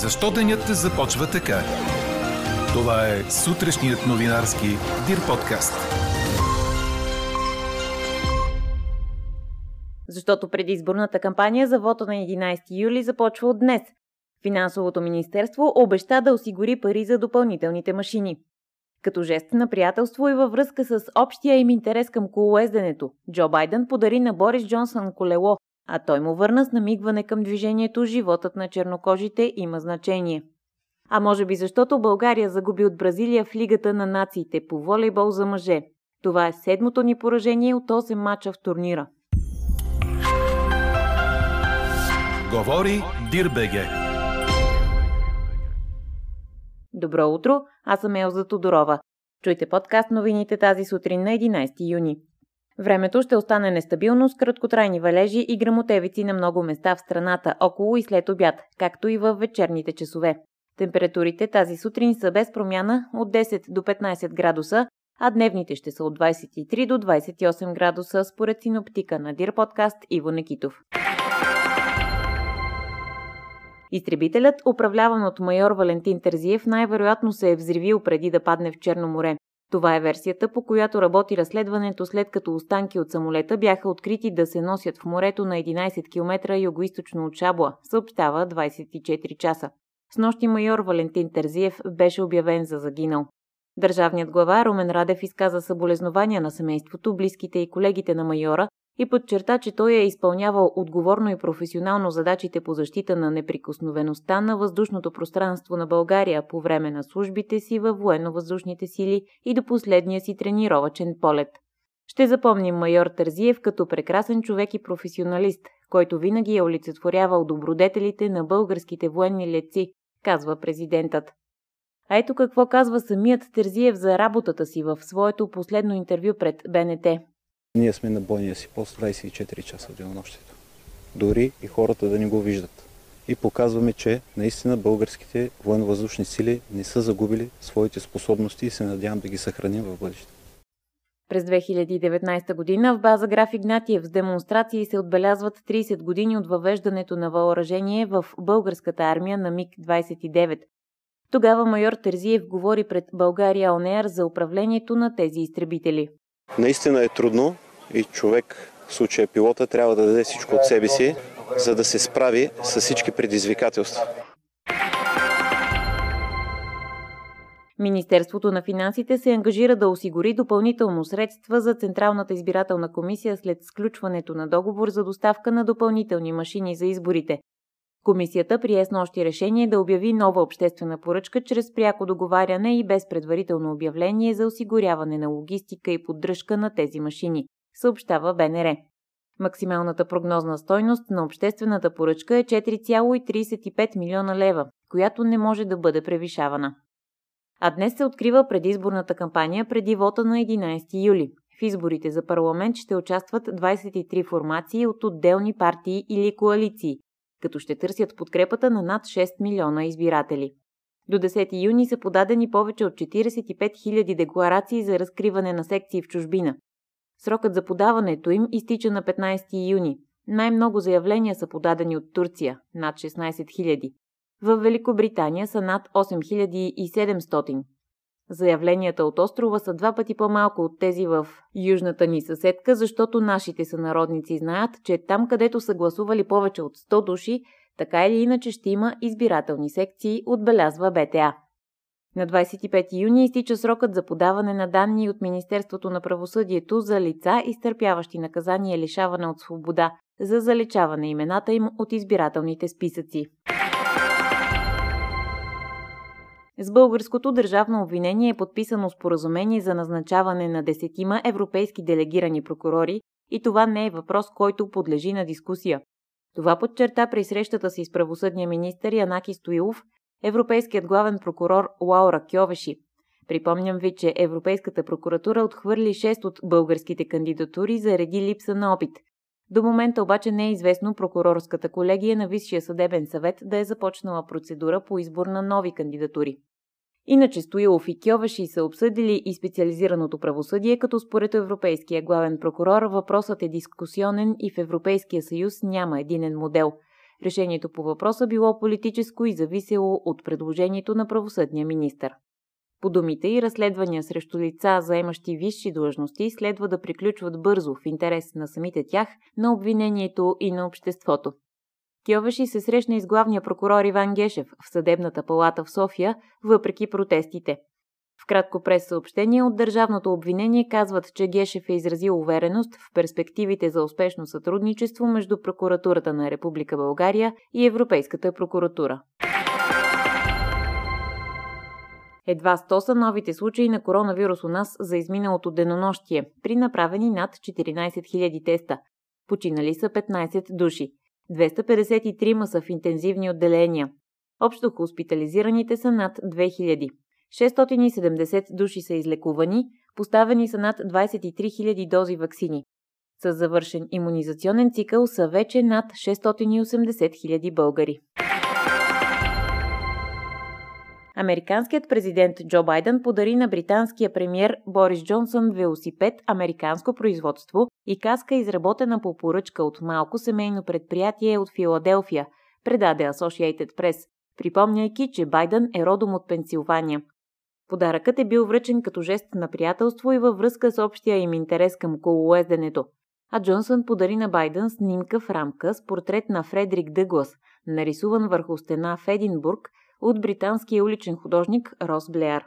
Защо денят започва така? Това е сутрешният новинарски Дир подкаст. Защото предизборната кампания за вота на 11 юли започва от днес. Финансовото министерство обеща да осигури пари за допълнителните машини. Като жест на приятелство и във връзка с общия им интерес към колоезденето, Джо Байден подари на Борис Джонсън колело, а той му върна с намигване към движението «Животът на чернокожите има значение». А може би защото България загуби от Бразилия в Лигата на нациите по волейбол за мъже. Това е седмото ни поражение от 8 мача в турнира. Говори Дирбеге. Добро утро, аз съм Елза Тодорова. Чуйте подкаст новините тази сутрин на 11 юни. Времето ще остане нестабилно с краткотрайни валежи и грамотевици на много места в страната около и след обяд, както и в вечерните часове. Температурите тази сутрин са без промяна от 10 до 15 градуса, а дневните ще са от 23 до 28 градуса според синоптика на Дир подкаст Иво Некитов. Изтребителят, управляван от майор Валентин Терзиев, най-вероятно се е взривил преди да падне в Черно море. Това е версията, по която работи разследването след като останки от самолета бяха открити да се носят в морето на 11 км югоисточно от Шабла, съобщава 24 часа. С нощи майор Валентин Терзиев беше обявен за загинал. Държавният глава Румен Радев изказа съболезнования на семейството, близките и колегите на майора и подчерта, че той е изпълнявал отговорно и професионално задачите по защита на неприкосновеността на въздушното пространство на България по време на службите си във военно-въздушните сили и до последния си тренировачен полет. Ще запомним майор Тързиев като прекрасен човек и професионалист, който винаги е олицетворявал добродетелите на българските военни леци, казва президентът. А ето какво казва самият Терзиев за работата си в своето последно интервю пред БНТ. Ние сме на бойния си пост 24 часа в денонощието. Дори и хората да не го виждат. И показваме, че наистина българските военно-въздушни сили не са загубили своите способности и се надявам да ги съхраним в бъдеще. През 2019 година в база Граф Игнатиев с демонстрации се отбелязват 30 години от въвеждането на въоръжение в българската армия на МиГ-29. Тогава майор Терзиев говори пред България ОНЕР за управлението на тези изтребители. Наистина е трудно и човек, в случая пилота, трябва да даде всичко от себе си, за да се справи с всички предизвикателства. Министерството на финансите се ангажира да осигури допълнително средства за Централната избирателна комисия след сключването на договор за доставка на допълнителни машини за изборите. Комисията прие с нощи решение да обяви нова обществена поръчка чрез пряко договаряне и без предварително обявление за осигуряване на логистика и поддръжка на тези машини, съобщава БНР. Максималната прогнозна стойност на обществената поръчка е 4,35 милиона лева, която не може да бъде превишавана. А днес се открива предизборната кампания преди вота на 11 юли. В изборите за парламент ще участват 23 формации от отделни партии или коалиции, като ще търсят подкрепата на над 6 милиона избиратели. До 10 юни са подадени повече от 45 000 декларации за разкриване на секции в чужбина. Срокът за подаването им изтича на 15 юни. Най-много заявления са подадени от Турция – над 16 000. В Великобритания са над 8700. Заявленията от острова са два пъти по-малко от тези в южната ни съседка, защото нашите сънародници знаят, че там, където са гласували повече от 100 души, така или иначе ще има избирателни секции, отбелязва БТА. На 25 юни изтича срокът за подаване на данни от Министерството на правосъдието за лица, изтърпяващи наказание лишаване от свобода, за заличаване имената им от избирателните списъци. С българското държавно обвинение е подписано споразумение за назначаване на десетима европейски делегирани прокурори и това не е въпрос, който подлежи на дискусия. Това подчерта при срещата си с правосъдния министър Янаки Стоилов, европейският главен прокурор Лаура Кьовеши. Припомням ви, че Европейската прокуратура отхвърли 6 от българските кандидатури заради липса на опит. До момента обаче не е известно прокурорската колегия на Висшия съдебен съвет да е започнала процедура по избор на нови кандидатури. Иначе Стоилов и Кьовеши са обсъдили и специализираното правосъдие, като според Европейския главен прокурор въпросът е дискусионен и в Европейския съюз няма единен модел. Решението по въпроса било политическо и зависело от предложението на правосъдния министр. По думите и разследвания срещу лица, заемащи висши длъжности, следва да приключват бързо в интерес на самите тях, на обвинението и на обществото. Кьовеши се срещна и с главния прокурор Иван Гешев в съдебната палата в София, въпреки протестите. В кратко прес съобщение от Държавното обвинение казват, че Гешев е изразил увереност в перспективите за успешно сътрудничество между Прокуратурата на Република България и Европейската прокуратура. Едва 100 са новите случаи на коронавирус у нас за изминалото денонощие, при направени над 14 000 теста. Починали са 15 души. 253 са в интензивни отделения. Общо хоспитализираните са над 2000. 670 души са излекувани, поставени са над 23 000 дози вакцини. С завършен иммунизационен цикъл са вече над 680 000 българи. Американският президент Джо Байден подари на британския премьер Борис Джонсън велосипед американско производство и каска изработена по поръчка от малко семейно предприятие от Филаделфия, предаде Associated Press, припомняйки, че Байден е родом от Пенсилвания. Подаръкът е бил връчен като жест на приятелство и във връзка с общия им интерес към колоезденето. А Джонсън подари на Байден снимка в рамка с портрет на Фредрик Дъглас, нарисуван върху стена в Единбург от британския уличен художник Рос Блеар.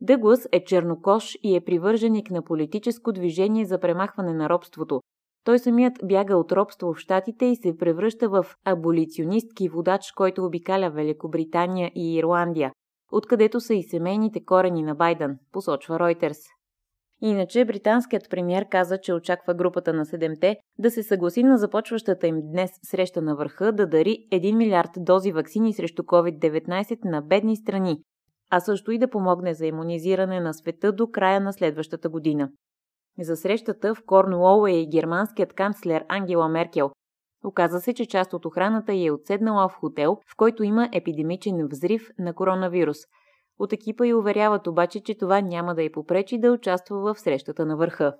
Дъглас е чернокош и е привърженик на политическо движение за премахване на робството. Той самият бяга от робство в Штатите и се превръща в аболиционистки водач, който обикаля Великобритания и Ирландия, откъдето са и семейните корени на Байден, посочва Ройтерс. Иначе британският премьер каза, че очаква групата на седемте да се съгласи на започващата им днес среща на върха да дари 1 милиард дози вакцини срещу COVID-19 на бедни страни, а също и да помогне за иммунизиране на света до края на следващата година. За срещата в Корнуол е и германският канцлер Ангела Меркел. Оказа се, че част от охраната е отседнала в хотел, в който има епидемичен взрив на коронавирус – от екипа и уверяват обаче, че това няма да й попречи да участва в срещата на върха.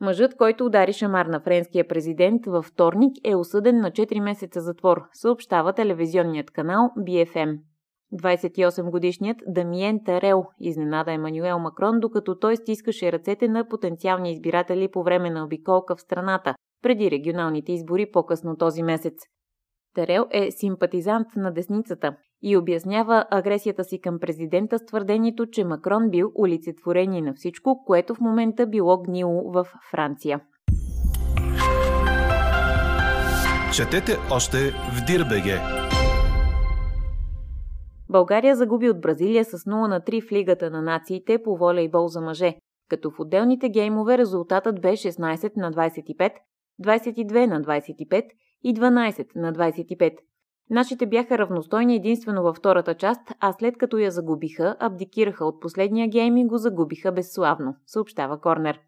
Мъжът, който удари шамар на френския президент във вторник е осъден на 4 месеца затвор, съобщава телевизионният канал BFM. 28-годишният Дамиен Тарел изненада Емануел Макрон, докато той стискаше ръцете на потенциални избиратели по време на обиколка в страната, преди регионалните избори по-късно този месец. Терел е симпатизант на десницата и обяснява агресията си към президента с твърдението, че Макрон бил олицетворение на всичко, което в момента било гнило в Франция. Четете още в Дирбеге. България загуби от Бразилия с 0 на 3 в Лигата на нациите по волейбол за мъже, като в отделните геймове резултатът бе 16 на 25, 22 на 25 и 12 на 25. Нашите бяха равностойни единствено във втората част, а след като я загубиха, абдикираха от последния гейм и го загубиха безславно, съобщава Корнер.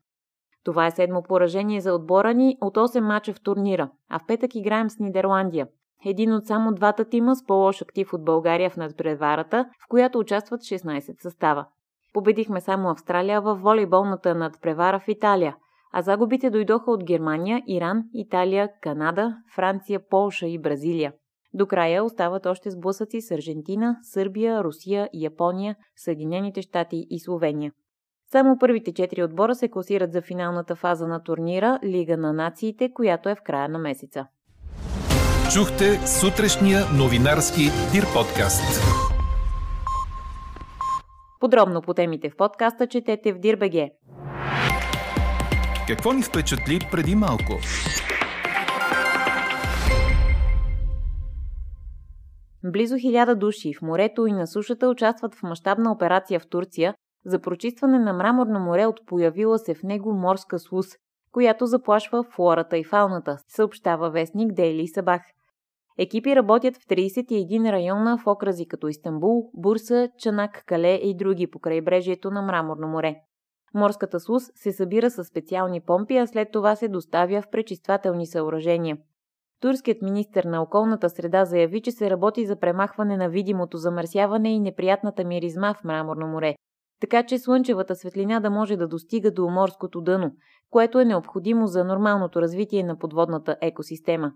Това е седмо поражение за отбора ни от 8 мача в турнира, а в петък играем с Нидерландия. Един от само двата тима с по-лош актив от България в надпреварата, в която участват 16 състава. Победихме само Австралия в волейболната надпревара в Италия, а загубите дойдоха от Германия, Иран, Италия, Канада, Франция, Полша и Бразилия. До края остават още сблъсъци с Аржентина, Сърбия, Русия, Япония, Съединените щати и Словения. Само първите четири отбора се класират за финалната фаза на турнира Лига на нациите, която е в края на месеца. Чухте сутрешния новинарски Дир подкаст. Подробно по темите в подкаста четете в Дирбеге. Какво ни впечатли преди малко? Близо хиляда души в морето и на сушата участват в мащабна операция в Турция за прочистване на мраморно море от появила се в него морска слуз, която заплашва флората и фауната, съобщава вестник Дейли Сабах. Екипи работят в 31 района в окрази като Истанбул, Бурса, Чанак, Кале и други по крайбрежието на Мраморно море. Морската слуз се събира с специални помпи, а след това се доставя в пречиствателни съоръжения. Турският министр на околната среда заяви, че се работи за премахване на видимото замърсяване и неприятната миризма в Мраморно море, така че слънчевата светлина да може да достига до морското дъно, което е необходимо за нормалното развитие на подводната екосистема.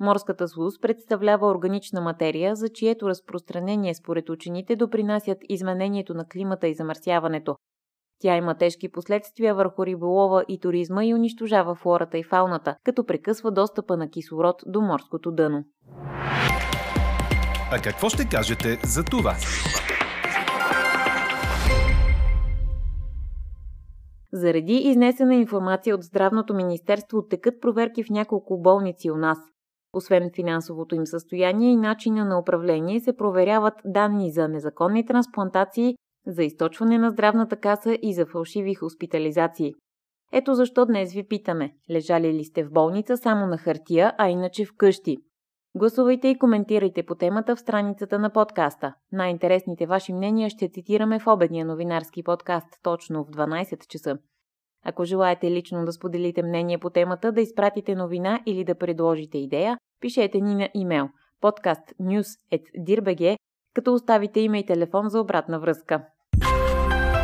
Морската слуз представлява органична материя, за чието разпространение според учените допринасят изменението на климата и замърсяването. Тя има тежки последствия върху риболова и туризма и унищожава флората и фауната, като прекъсва достъпа на кислород до морското дъно. А какво ще кажете за това? Заради изнесена информация от Здравното министерство текат проверки в няколко болници у нас. Освен финансовото им състояние и начина на управление се проверяват данни за незаконни трансплантации, за източване на здравната каса и за фалшиви хоспитализации. Ето защо днес ви питаме, лежали ли сте в болница само на хартия, а иначе вкъщи? Гласувайте и коментирайте по темата в страницата на подкаста. Най-интересните ваши мнения ще цитираме в обедния новинарски подкаст точно в 12 часа. Ако желаете лично да споделите мнение по темата, да изпратите новина или да предложите идея, пишете ни на имейл podcastnews.dirbg, като оставите име и телефон за обратна връзка.